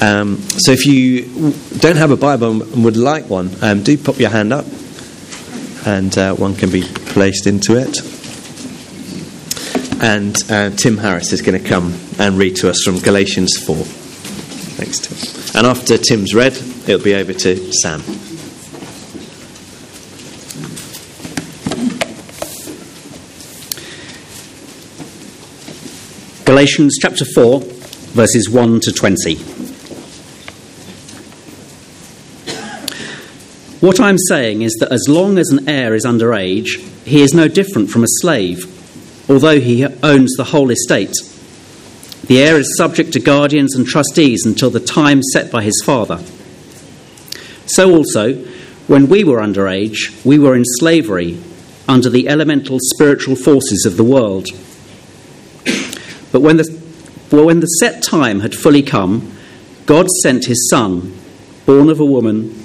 Um, so if you don't have a Bible and would like one, um, do pop your hand up and uh, one can be placed into it. And uh, Tim Harris is going to come and read to us from Galatians 4. Thanks, Tim. And after Tim's read, it'll be over to Sam. Galatians chapter 4, verses 1 to 20. What I'm saying is that as long as an heir is underage, he is no different from a slave, although he owns the whole estate. The heir is subject to guardians and trustees until the time set by his father. So also, when we were underage, we were in slavery under the elemental spiritual forces of the world. But when the, well, when the set time had fully come, God sent his Son, born of a woman,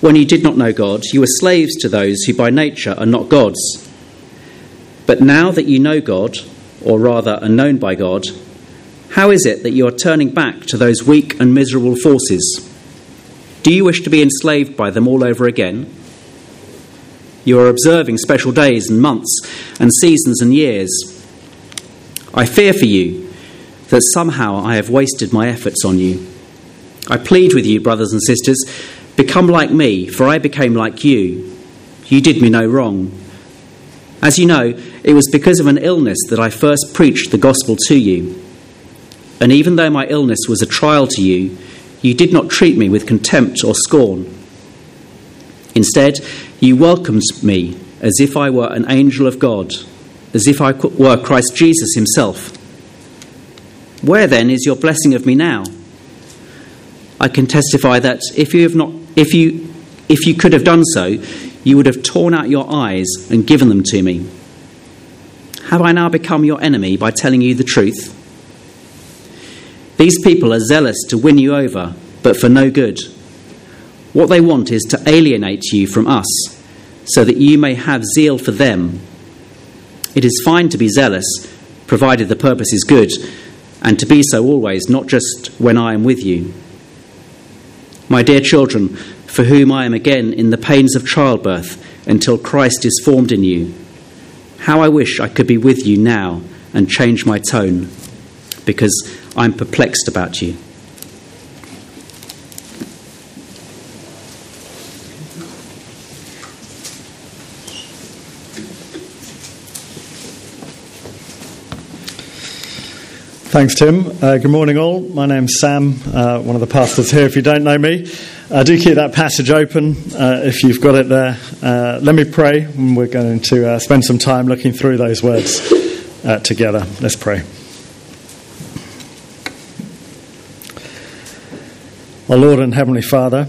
when you did not know God, you were slaves to those who by nature are not God's. But now that you know God, or rather are known by God, how is it that you are turning back to those weak and miserable forces? Do you wish to be enslaved by them all over again? You are observing special days and months and seasons and years. I fear for you that somehow I have wasted my efforts on you. I plead with you, brothers and sisters, become like me, for I became like you. You did me no wrong. As you know, it was because of an illness that I first preached the gospel to you. And even though my illness was a trial to you, you did not treat me with contempt or scorn. Instead, you welcomed me as if I were an angel of God, as if I were Christ Jesus himself. Where then is your blessing of me now? I can testify that if you have not if you if you could have done so, you would have torn out your eyes and given them to me. Have I now become your enemy by telling you the truth? These people are zealous to win you over, but for no good. What they want is to alienate you from us, so that you may have zeal for them. It is fine to be zealous, provided the purpose is good and to be so always, not just when I am with you. My dear children, for whom I am again in the pains of childbirth until Christ is formed in you, how I wish I could be with you now and change my tone, because I'm perplexed about you. Thanks, Tim. Uh, good morning, all. My name's Sam, uh, one of the pastors here. If you don't know me, uh, do keep that passage open uh, if you've got it there. Uh, let me pray, and we're going to uh, spend some time looking through those words together. Let's pray. Our Lord and Heavenly Father,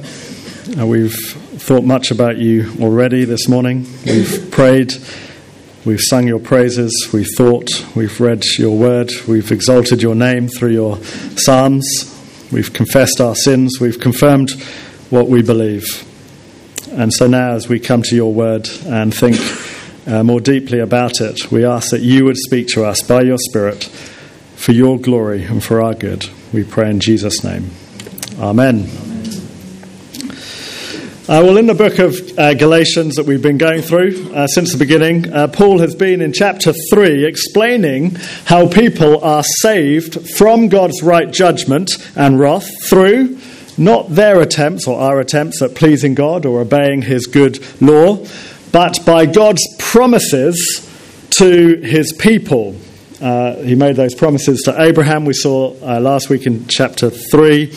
we've thought much about you already this morning. We've prayed We've sung your praises, we've thought, we've read your word, we've exalted your name through your psalms, we've confessed our sins, we've confirmed what we believe. And so now, as we come to your word and think uh, more deeply about it, we ask that you would speak to us by your Spirit for your glory and for our good. We pray in Jesus' name. Amen. Uh, well, in the book of uh, Galatians that we've been going through uh, since the beginning, uh, Paul has been in chapter 3 explaining how people are saved from God's right judgment and wrath through not their attempts or our attempts at pleasing God or obeying his good law, but by God's promises to his people. Uh, he made those promises to Abraham, we saw uh, last week in chapter 3,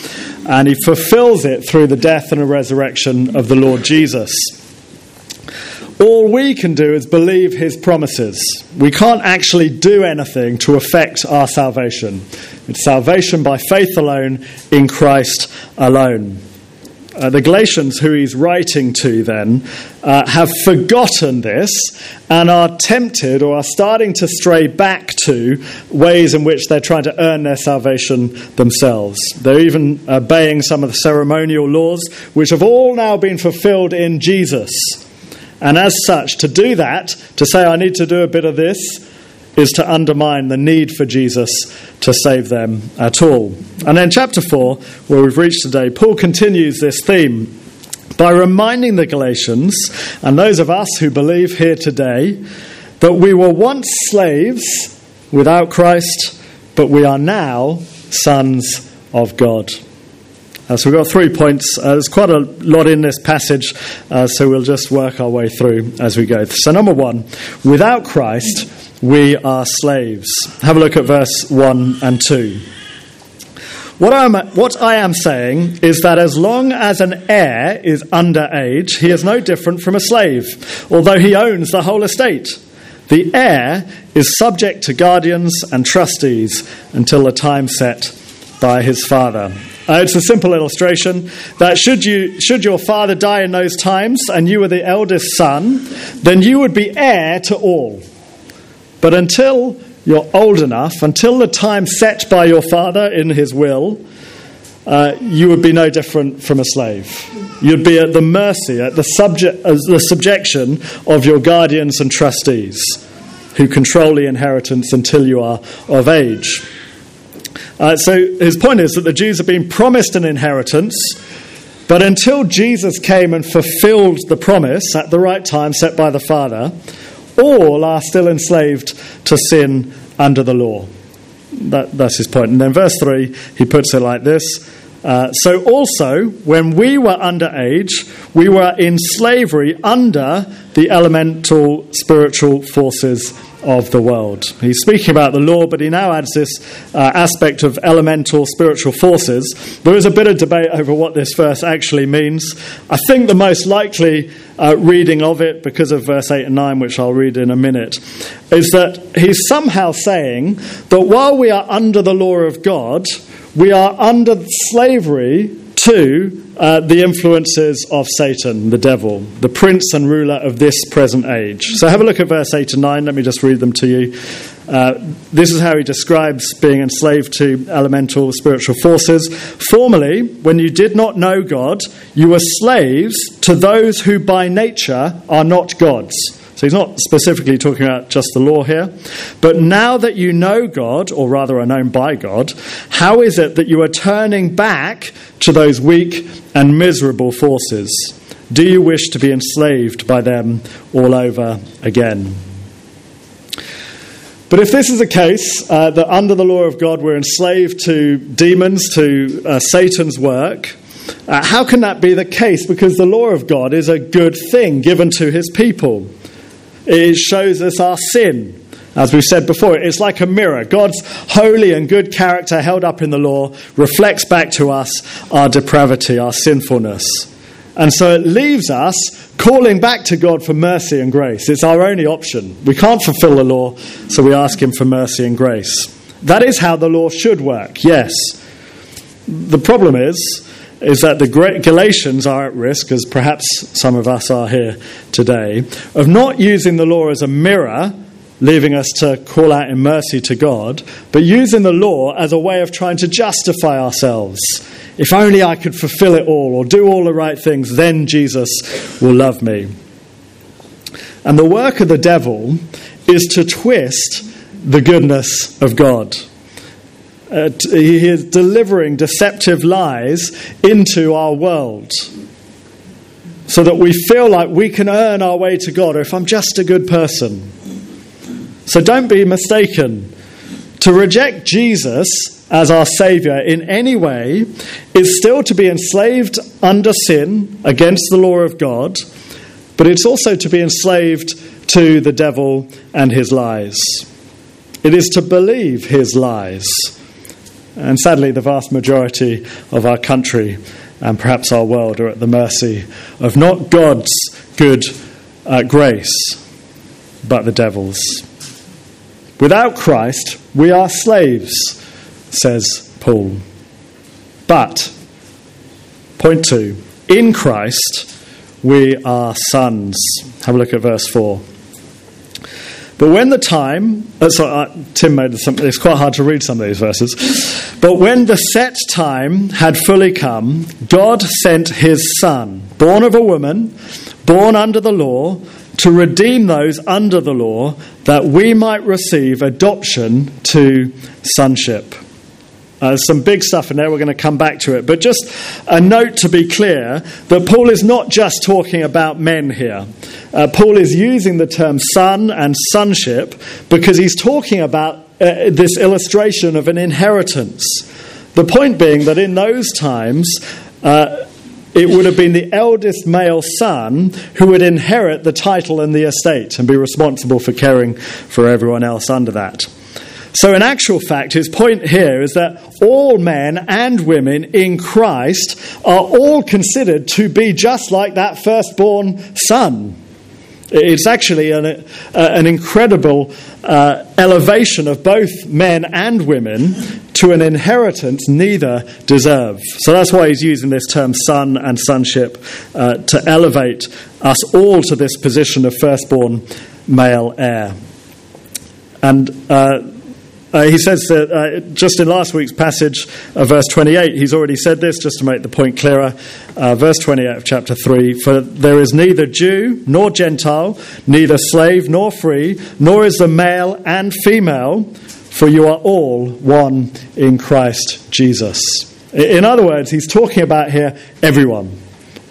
and he fulfills it through the death and the resurrection of the Lord Jesus. All we can do is believe his promises. We can't actually do anything to affect our salvation. It's salvation by faith alone, in Christ alone. Uh, the Galatians, who he's writing to, then, uh, have forgotten this and are tempted or are starting to stray back to ways in which they're trying to earn their salvation themselves. They're even obeying some of the ceremonial laws, which have all now been fulfilled in Jesus. And as such, to do that, to say, I need to do a bit of this, is to undermine the need for Jesus to save them at all. And then, chapter 4, where we've reached today, Paul continues this theme by reminding the Galatians and those of us who believe here today that we were once slaves without Christ, but we are now sons of God. Uh, so we've got three points. Uh, there's quite a lot in this passage, uh, so we'll just work our way through as we go. So, number one, without Christ, we are slaves. Have a look at verse 1 and 2. What, I'm, what I am saying is that as long as an heir is under age, he is no different from a slave, although he owns the whole estate. The heir is subject to guardians and trustees until the time set by his father. Uh, it's a simple illustration that should, you, should your father die in those times and you were the eldest son, then you would be heir to all. But until you're old enough, until the time set by your father in his will, uh, you would be no different from a slave. You'd be at the mercy, at the, subject, uh, the subjection of your guardians and trustees who control the inheritance until you are of age. Uh, so his point is that the Jews have been promised an inheritance, but until Jesus came and fulfilled the promise at the right time set by the Father, all are still enslaved to sin under the law. That, that's his point. And then verse 3, he puts it like this uh, So also, when we were under age, we were in slavery under the elemental spiritual forces of the world. He's speaking about the law, but he now adds this uh, aspect of elemental spiritual forces. There is a bit of debate over what this verse actually means. I think the most likely uh, reading of it, because of verse 8 and 9, which I'll read in a minute, is that he's somehow saying that while we are under the law of God, we are under slavery to uh, the influences of Satan, the devil, the prince and ruler of this present age. So have a look at verse 8 and 9. Let me just read them to you. Uh, this is how he describes being enslaved to elemental spiritual forces. Formerly, when you did not know God, you were slaves to those who by nature are not gods. He's not specifically talking about just the law here. But now that you know God, or rather are known by God, how is it that you are turning back to those weak and miserable forces? Do you wish to be enslaved by them all over again? But if this is the case, uh, that under the law of God we're enslaved to demons, to uh, Satan's work, uh, how can that be the case? Because the law of God is a good thing given to his people. It shows us our sin. As we've said before, it's like a mirror. God's holy and good character held up in the law reflects back to us our depravity, our sinfulness. And so it leaves us calling back to God for mercy and grace. It's our only option. We can't fulfill the law, so we ask Him for mercy and grace. That is how the law should work, yes. The problem is, is that the Galatians are at risk, as perhaps some of us are here today, of not using the law as a mirror, leaving us to call out in mercy to God, but using the law as a way of trying to justify ourselves if only I could fulfill it all or do all the right things, then Jesus will love me. And the work of the devil is to twist the goodness of God. Uh, he is delivering deceptive lies into our world so that we feel like we can earn our way to God or if I'm just a good person. So don't be mistaken. To reject Jesus as our Saviour in any way is still to be enslaved under sin against the law of God, but it's also to be enslaved to the devil and his lies. It is to believe his lies. And sadly, the vast majority of our country and perhaps our world are at the mercy of not God's good uh, grace, but the devil's. Without Christ, we are slaves says Paul. But, point two, in Christ, we are sons. Have a look at verse 4. But when the time, uh, uh, Tim made something, it's quite hard to read some of these verses. But when the set time had fully come, God sent his son, born of a woman, born under the law, to redeem those under the law, that we might receive adoption to sonship. Uh, some big stuff in there, we're going to come back to it. But just a note to be clear that Paul is not just talking about men here. Uh, Paul is using the term son and sonship because he's talking about uh, this illustration of an inheritance. The point being that in those times, uh, it would have been the eldest male son who would inherit the title and the estate and be responsible for caring for everyone else under that. So, in actual fact, his point here is that all men and women in Christ are all considered to be just like that firstborn son. It's actually an, uh, an incredible uh, elevation of both men and women to an inheritance neither deserve. So that's why he's using this term son and sonship uh, to elevate us all to this position of firstborn male heir. And uh, he says that uh, just in last week's passage, uh, verse 28, he's already said this just to make the point clearer. Uh, verse 28 of chapter 3 For there is neither Jew nor Gentile, neither slave nor free, nor is the male and female, for you are all one in Christ Jesus. In other words, he's talking about here everyone.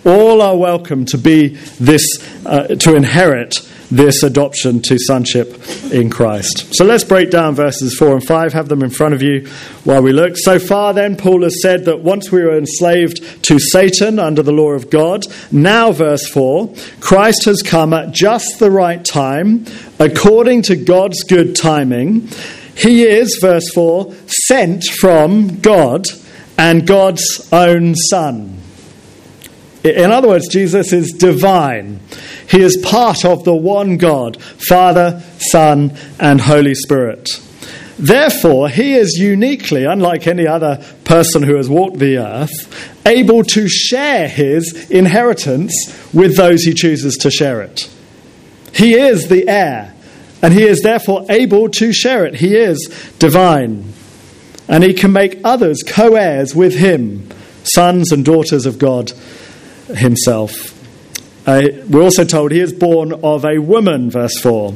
All are welcome to be this, uh, to inherit this adoption to sonship in Christ. So let's break down verses 4 and 5, have them in front of you while we look. So far, then, Paul has said that once we were enslaved to Satan under the law of God, now, verse 4, Christ has come at just the right time, according to God's good timing. He is, verse 4, sent from God and God's own Son. In other words, Jesus is divine. He is part of the one God, Father, Son, and Holy Spirit. Therefore, he is uniquely, unlike any other person who has walked the earth, able to share his inheritance with those he chooses to share it. He is the heir, and he is therefore able to share it. He is divine, and he can make others co heirs with him, sons and daughters of God himself. Uh, we're also told he is born of a woman, verse 4.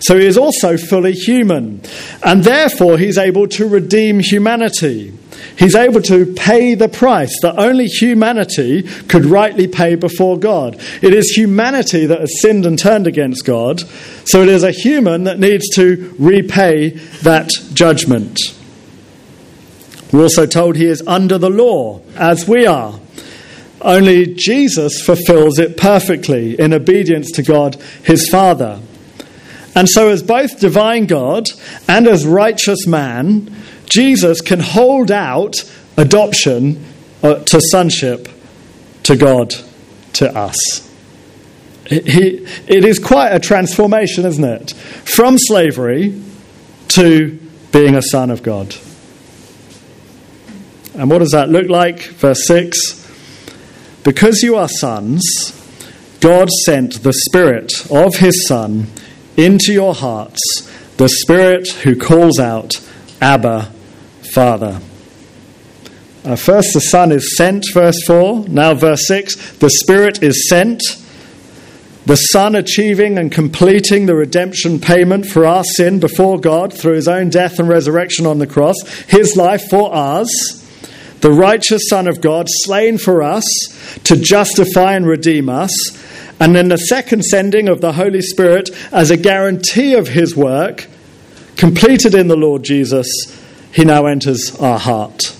So he is also fully human, and therefore he's able to redeem humanity. He's able to pay the price that only humanity could rightly pay before God. It is humanity that has sinned and turned against God, so it is a human that needs to repay that judgment. We're also told he is under the law, as we are. Only Jesus fulfills it perfectly in obedience to God his Father. And so, as both divine God and as righteous man, Jesus can hold out adoption uh, to sonship to God, to us. He, it is quite a transformation, isn't it? From slavery to being a son of God. And what does that look like? Verse 6 because you are sons, God sent the Spirit of His Son into your hearts, the Spirit who calls out, Abba, Father. Uh, first, the Son is sent, verse 4. Now, verse 6, the Spirit is sent. The Son achieving and completing the redemption payment for our sin before God through His own death and resurrection on the cross, His life for ours the righteous Son of God, slain for us to justify and redeem us, and then the second sending of the Holy Spirit as a guarantee of his work, completed in the Lord Jesus, he now enters our heart.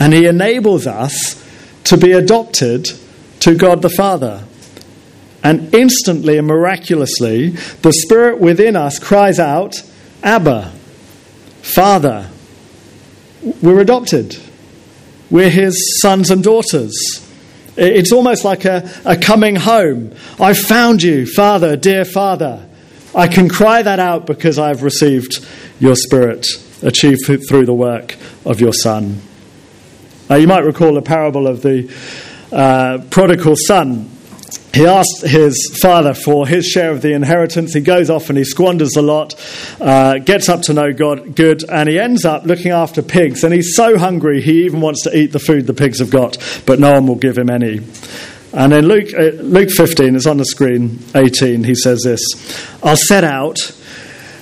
And he enables us to be adopted to God the Father. And instantly and miraculously, the Spirit within us cries out, Abba, Father. We're adopted. We're his sons and daughters. It's almost like a, a coming home. I found you, Father, dear Father. I can cry that out because I've received your Spirit, achieved through the work of your Son. Uh, you might recall the parable of the uh, prodigal son. He asks his father for his share of the inheritance. He goes off and he squanders a lot, uh, gets up to know God good, and he ends up looking after pigs. And he's so hungry, he even wants to eat the food the pigs have got, but no one will give him any. And in Luke, uh, Luke 15, it's on the screen, 18, he says this I'll set out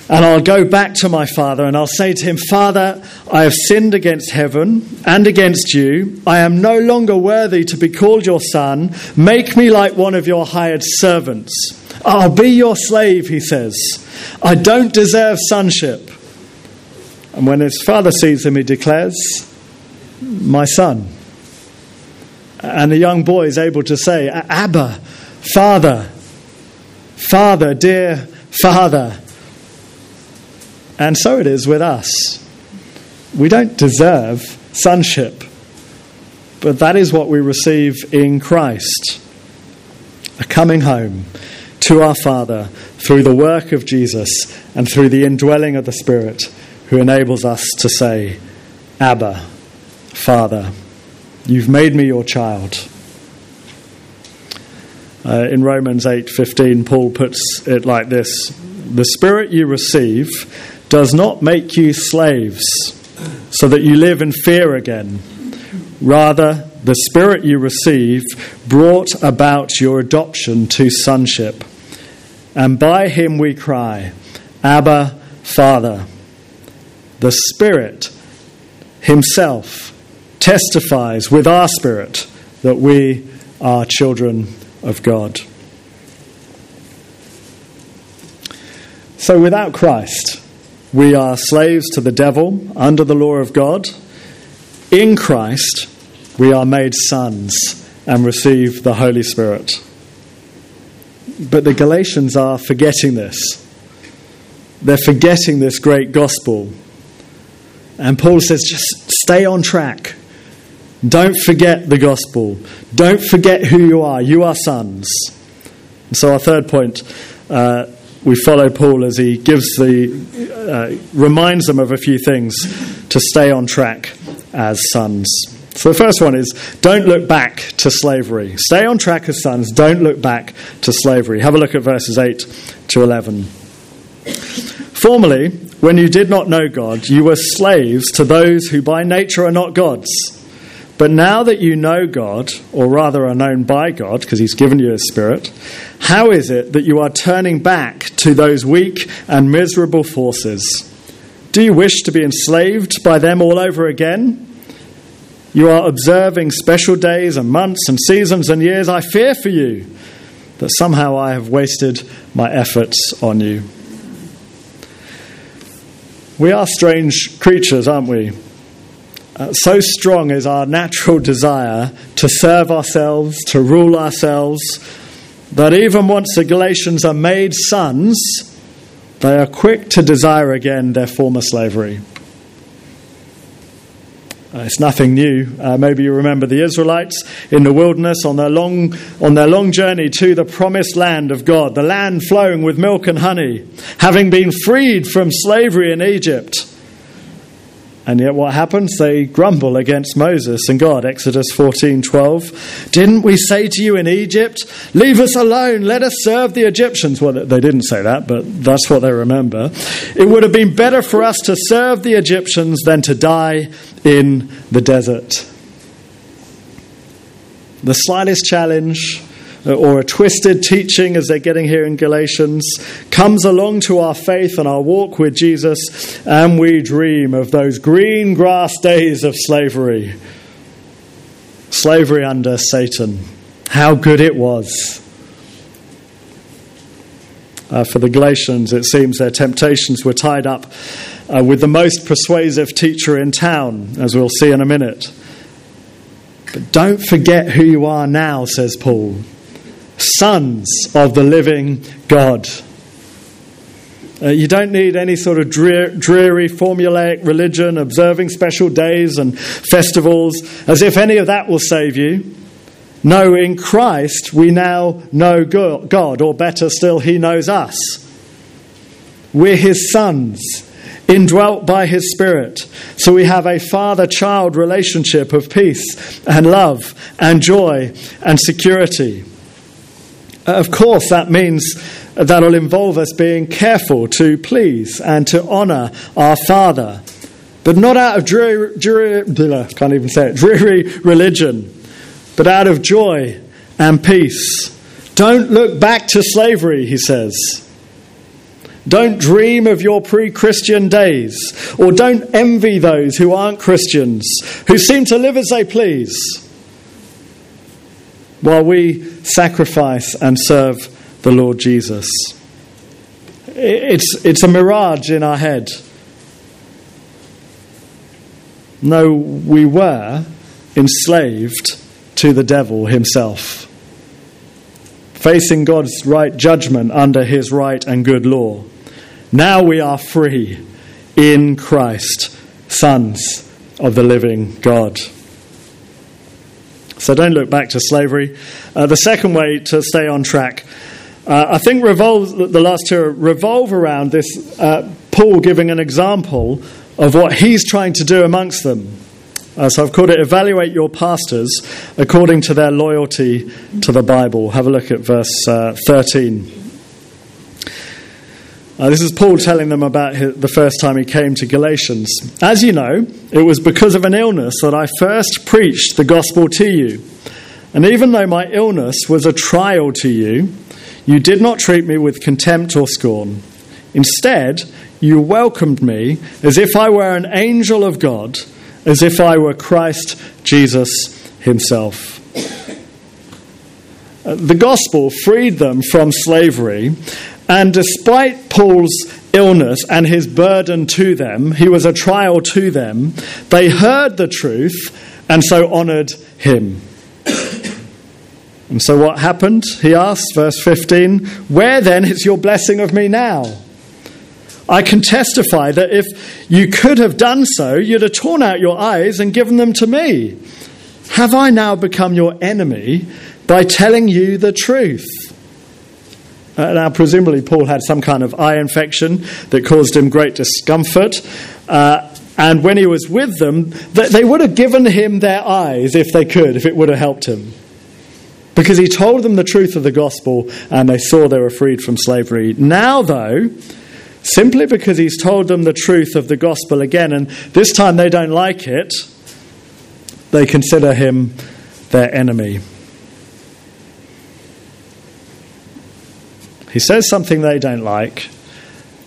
and I'll go back to my father and I'll say to him, Father, I have sinned against heaven and against you. I am no longer worthy to be called your son. Make me like one of your hired servants. I'll be your slave, he says. I don't deserve sonship. And when his father sees him, he declares, My son. And the young boy is able to say, Abba, Father, Father, dear Father. And so it is with us. We don't deserve sonship, but that is what we receive in Christ a coming home to our Father through the work of Jesus and through the indwelling of the Spirit who enables us to say, Abba, Father, you've made me your child. Uh, in Romans 8:15 Paul puts it like this the spirit you receive does not make you slaves so that you live in fear again. Rather, the Spirit you receive brought about your adoption to sonship. And by him we cry, Abba, Father. The Spirit Himself testifies with our spirit that we are children of God. So, without Christ, we are slaves to the devil under the law of God. In Christ, we are made sons and receive the Holy Spirit. But the Galatians are forgetting this. They're forgetting this great gospel. And Paul says, just stay on track. Don't forget the gospel. Don't forget who you are. You are sons. So, our third point uh, we follow Paul as he gives the uh, reminds them of a few things to stay on track as sons. So the first one is don't look back to slavery. Stay on track as sons. Don't look back to slavery. Have a look at verses 8 to 11. Formerly, when you did not know God, you were slaves to those who by nature are not gods. But now that you know God, or rather are known by God, because He's given you His Spirit, how is it that you are turning back to those weak and miserable forces? Do you wish to be enslaved by them all over again? You are observing special days and months and seasons and years. I fear for you that somehow I have wasted my efforts on you. We are strange creatures, aren't we? Uh, so strong is our natural desire to serve ourselves, to rule ourselves, that even once the Galatians are made sons, they are quick to desire again their former slavery. Uh, it's nothing new. Uh, maybe you remember the Israelites in the wilderness on their, long, on their long journey to the promised land of God, the land flowing with milk and honey, having been freed from slavery in Egypt. And yet what happens? They grumble against Moses and God. Exodus 14:12. Didn't we say to you in Egypt, leave us alone, let us serve the Egyptians? Well, they didn't say that, but that's what they remember. It would have been better for us to serve the Egyptians than to die in the desert. The slightest challenge or a twisted teaching, as they're getting here in Galatians, comes along to our faith and our walk with Jesus, and we dream of those green grass days of slavery. Slavery under Satan. How good it was. Uh, for the Galatians, it seems their temptations were tied up uh, with the most persuasive teacher in town, as we'll see in a minute. But don't forget who you are now, says Paul sons of the living God. Uh, you don't need any sort of dreary, dreary, formulaic religion, observing special days and festivals, as if any of that will save you. No, in Christ we now know God, or better still, He knows us. We're His sons. indwelt by His Spirit. So we have a father child relationship of peace and love and joy and security. Uh, of course, that means that'll involve us being careful to please and to honour our Father, but not out of dreary, dreary, can't even say it, dreary religion, but out of joy and peace. Don't look back to slavery, he says. Don't dream of your pre Christian days, or don't envy those who aren't Christians, who seem to live as they please, while we sacrifice and serve the Lord Jesus. It's, it's a mirage in our head. No, we were enslaved to the devil himself, facing God's right judgment under his right and good law. Now we are free in Christ, sons of the living God. So don't look back to slavery. Uh, the second way to stay on track, uh, I think, revolves, the last two revolve around this uh, Paul giving an example of what he's trying to do amongst them. Uh, so I've called it Evaluate Your Pastors According to Their Loyalty to the Bible. Have a look at verse uh, 13. Uh, this is Paul telling them about his, the first time he came to Galatians. As you know, it was because of an illness that I first preached the gospel to you. And even though my illness was a trial to you, you did not treat me with contempt or scorn. Instead, you welcomed me as if I were an angel of God, as if I were Christ Jesus himself. Uh, the gospel freed them from slavery and despite Paul's illness and his burden to them, he was a trial to them, they heard the truth and so honoured him. And so what happened? He asked, verse 15, Where then is your blessing of me now? I can testify that if you could have done so, you'd have torn out your eyes and given them to me. Have I now become your enemy by telling you the truth? Uh, now, presumably, Paul had some kind of eye infection that caused him great discomfort. Uh, and when he was with them, they would have given him their eyes if they could, if it would have helped him. Because he told them the truth of the gospel and they saw they were freed from slavery. Now, though, simply because he's told them the truth of the gospel again, and this time they don't like it, they consider him their enemy. He says something they don't like,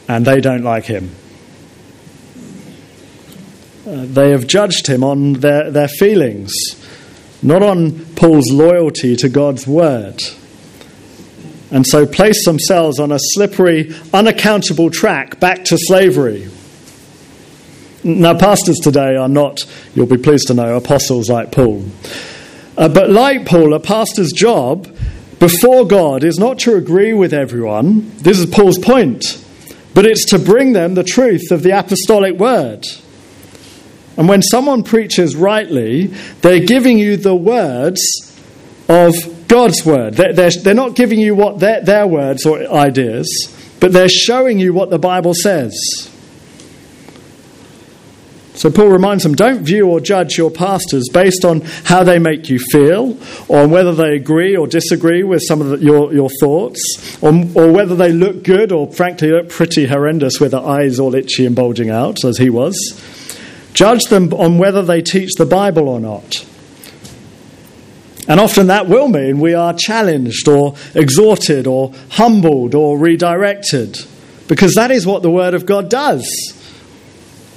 and they don't like him. Uh, they have judged him on their, their feelings, not on Paul's loyalty to God's word. And so place themselves on a slippery, unaccountable track back to slavery. Now, pastors today are not, you'll be pleased to know, apostles like Paul. Uh, but like Paul, a pastor's job before God is not to agree with everyone, this is Paul's point, but it's to bring them the truth of the apostolic word. And when someone preaches rightly, they're giving you the words of God's word. They're, they're, they're not giving you what their, their words or ideas, but they're showing you what the Bible says. So Paul reminds them don't view or judge your pastors based on how they make you feel, or whether they agree or disagree with some of the, your, your thoughts, or, or whether they look good or frankly look pretty horrendous with their eyes all itchy and bulging out, as he was. Judge them on whether they teach the Bible or not. And often that will mean we are challenged or exhorted or humbled or redirected, because that is what the Word of God does.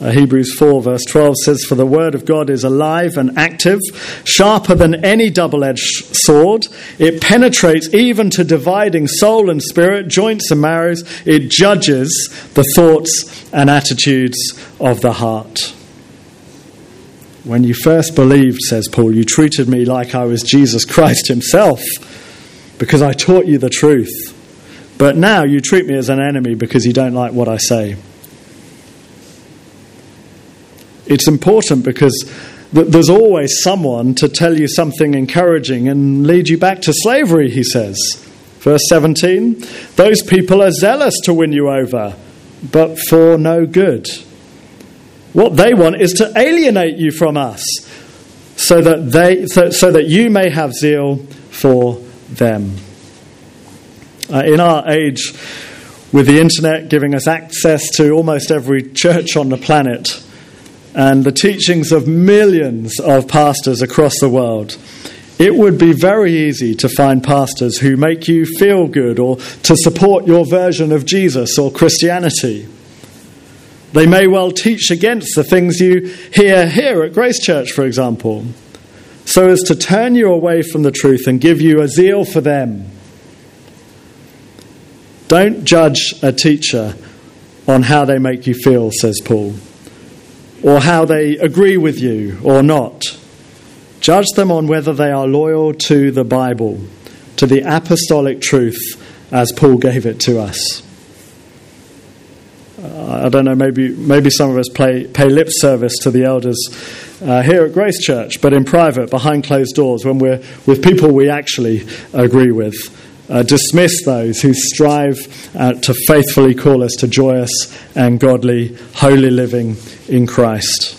Uh, Hebrews 4, verse 12 says, For the word of God is alive and active, sharper than any double edged sword. It penetrates even to dividing soul and spirit, joints and marrows. It judges the thoughts and attitudes of the heart. When you first believed, says Paul, you treated me like I was Jesus Christ himself because I taught you the truth. But now you treat me as an enemy because you don't like what I say. It's important because there's always someone to tell you something encouraging and lead you back to slavery, he says. Verse 17 Those people are zealous to win you over, but for no good. What they want is to alienate you from us so that, they, so, so that you may have zeal for them. Uh, in our age, with the internet giving us access to almost every church on the planet and the teachings of millions of pastors across the world, it would be very easy to find pastors who make you feel good or to support your version of Jesus or Christianity. They may well teach against the things you hear here at Grace Church, for example, so as to turn you away from the truth and give you a zeal for them. Don't judge a teacher on how they make you feel, says Paul, or how they agree with you or not. Judge them on whether they are loyal to the Bible, to the apostolic truth as Paul gave it to us. I don't know, maybe, maybe some of us pay, pay lip service to the elders uh, here at Grace Church, but in private, behind closed doors, when we're with people we actually agree with. Uh, dismiss those who strive uh, to faithfully call us to joyous and godly, holy living in Christ.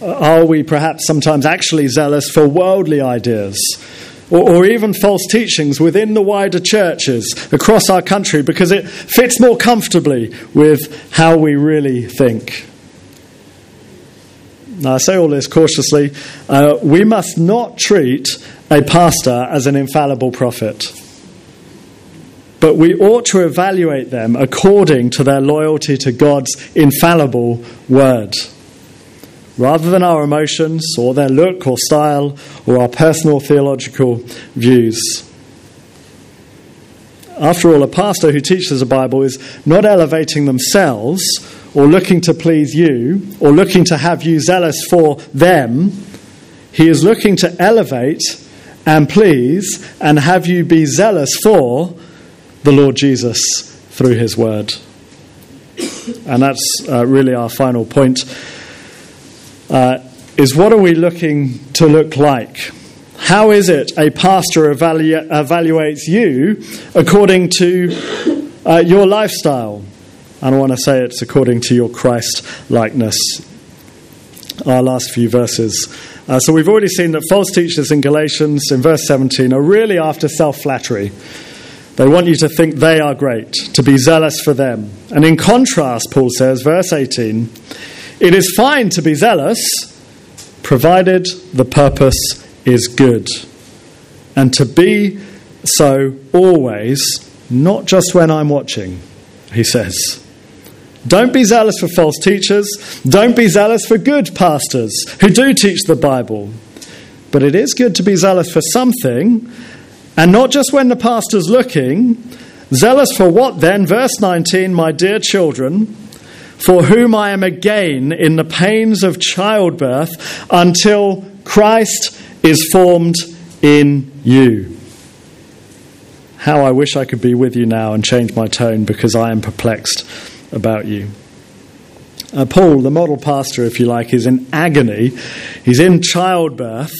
Uh, are we perhaps sometimes actually zealous for worldly ideas? or, or even false teachings within the wider churches across our country because it fits more comfortably with how we really think. Now, I say all this cautiously. Uh, we must not treat a pastor as an infallible prophet, but we ought to evaluate them according to their loyalty to God's infallible word rather than our emotions or their look or style or our personal theological views. After all, a pastor who teaches the Bible is not elevating themselves or looking to please you or looking to have you zealous for them. He is looking to elevate and please and have you be zealous for the Lord Jesus through his word. And that's uh, really our final point uh, is what are we looking to look like? How is it a pastor evalu- evaluates you according to uh, your lifestyle? And I want to say it's according to your Christ likeness. Our last few verses. Uh, so we've already seen that false teachers in Galatians, in verse 17, are really after self flattery. They want you to think they are great, to be zealous for them. And in contrast, Paul says, verse 18, it is fine to be zealous, provided the purpose is good. And to be so always, not just when I'm watching, he says. Don't be zealous for false teachers. Don't be zealous for good pastors who do teach the Bible. But it is good to be zealous for something, and not just when the pastor's looking. Zealous for what then? Verse 19, my dear children for whom I am again in the pains of childbirth until Christ is formed in you. How I wish I could be with you now and change my tone because I am perplexed about you. Uh, Paul, the model pastor, if you like, is in agony. He's in childbirth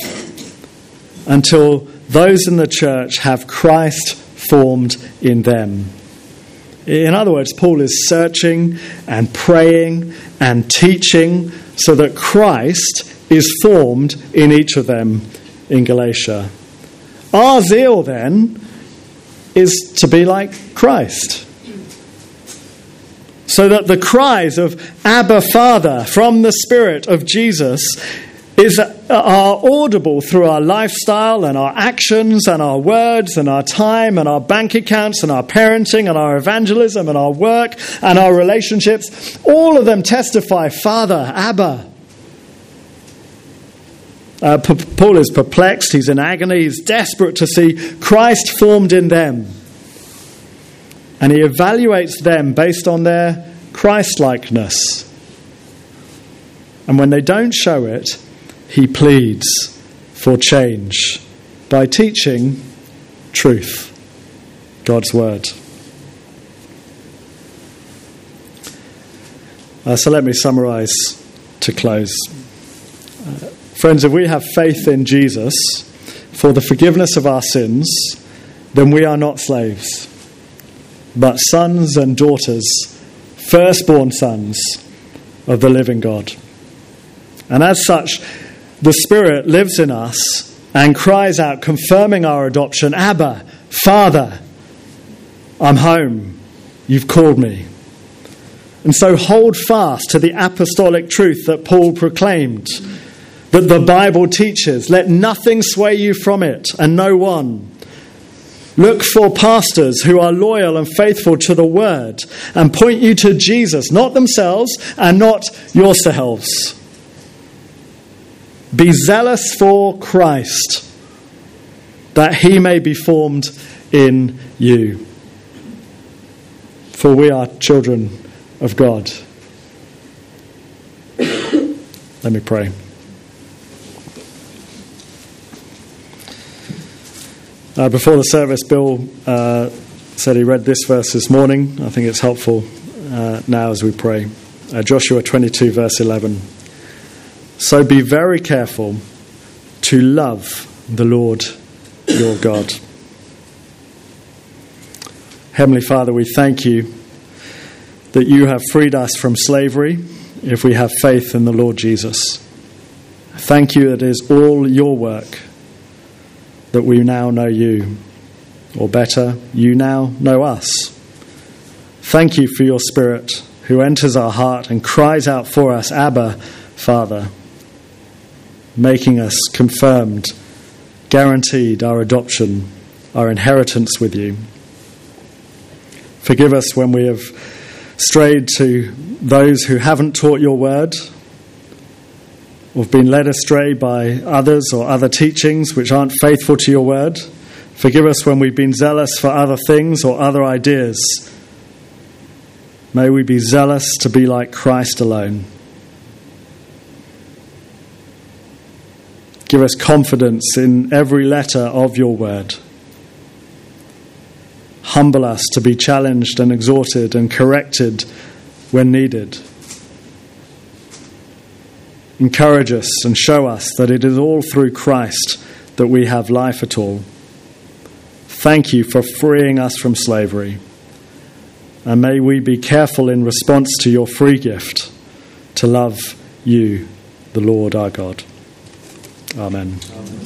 until those in the church have Christ formed in them. In other words, Paul is searching and praying and teaching so that Christ is formed in each of them in Galatia. Our zeal, then, is to be like Christ. So that the cries of Abba Father from the Spirit of Jesus is, are audible through our lifestyle and our actions and our words and our time and our bank accounts and our parenting and our evangelism and our work and our relationships. All of them testify, Father, Abba. Uh, Paul is perplexed, he's in agony, he's desperate to see Christ formed in them. And he evaluates them based on their Christlikeness. And when they don't show it, he pleads for change by teaching truth, God's word. Uh, so let me summarize to close. Uh, friends, if we have faith in Jesus for the forgiveness of our sins, then we are not slaves, but sons and daughters firstborn sons of the living God. And as such, the Spirit lives in us and cries out, confirming our adoption Abba, Father, I'm home. You've called me. And so hold fast to the apostolic truth that Paul proclaimed, that the Bible teaches. Let nothing sway you from it, and no one. Look for pastors who are loyal and faithful to the word and point you to Jesus, not themselves and not yourselves. Be zealous for Christ, that he may be formed in you. For we are children of God. Let me pray. Uh, before the service, Bill uh, said he read this verse this morning. I think it's helpful uh, now as we pray. Uh, Joshua 22, verse 11. So be very careful to love the Lord your God. Heavenly Father, we thank you that you have freed us from slavery if we have faith in the Lord Jesus. Thank you it is all your work that we now know you, or better, you now know us. Thank you for your Spirit who enters our heart and cries out for us, Abba, Father making us confirmed, guaranteed our adoption, our inheritance with you. Forgive us when we have strayed to those who haven't taught your word, or have been led astray by others or other teachings which aren't faithful to your word. Forgive us when we've been zealous for other things or other ideas. May we be zealous to be like Christ alone. Give us confidence in every letter of your word. Humble us to be challenged and exhorted and corrected when needed. Encourage us and show us that it is all through Christ that we have life at all. Thank you for freeing us from slavery. And may we be careful in response to your free gift to love you, the Lord our God. Amen. Amen.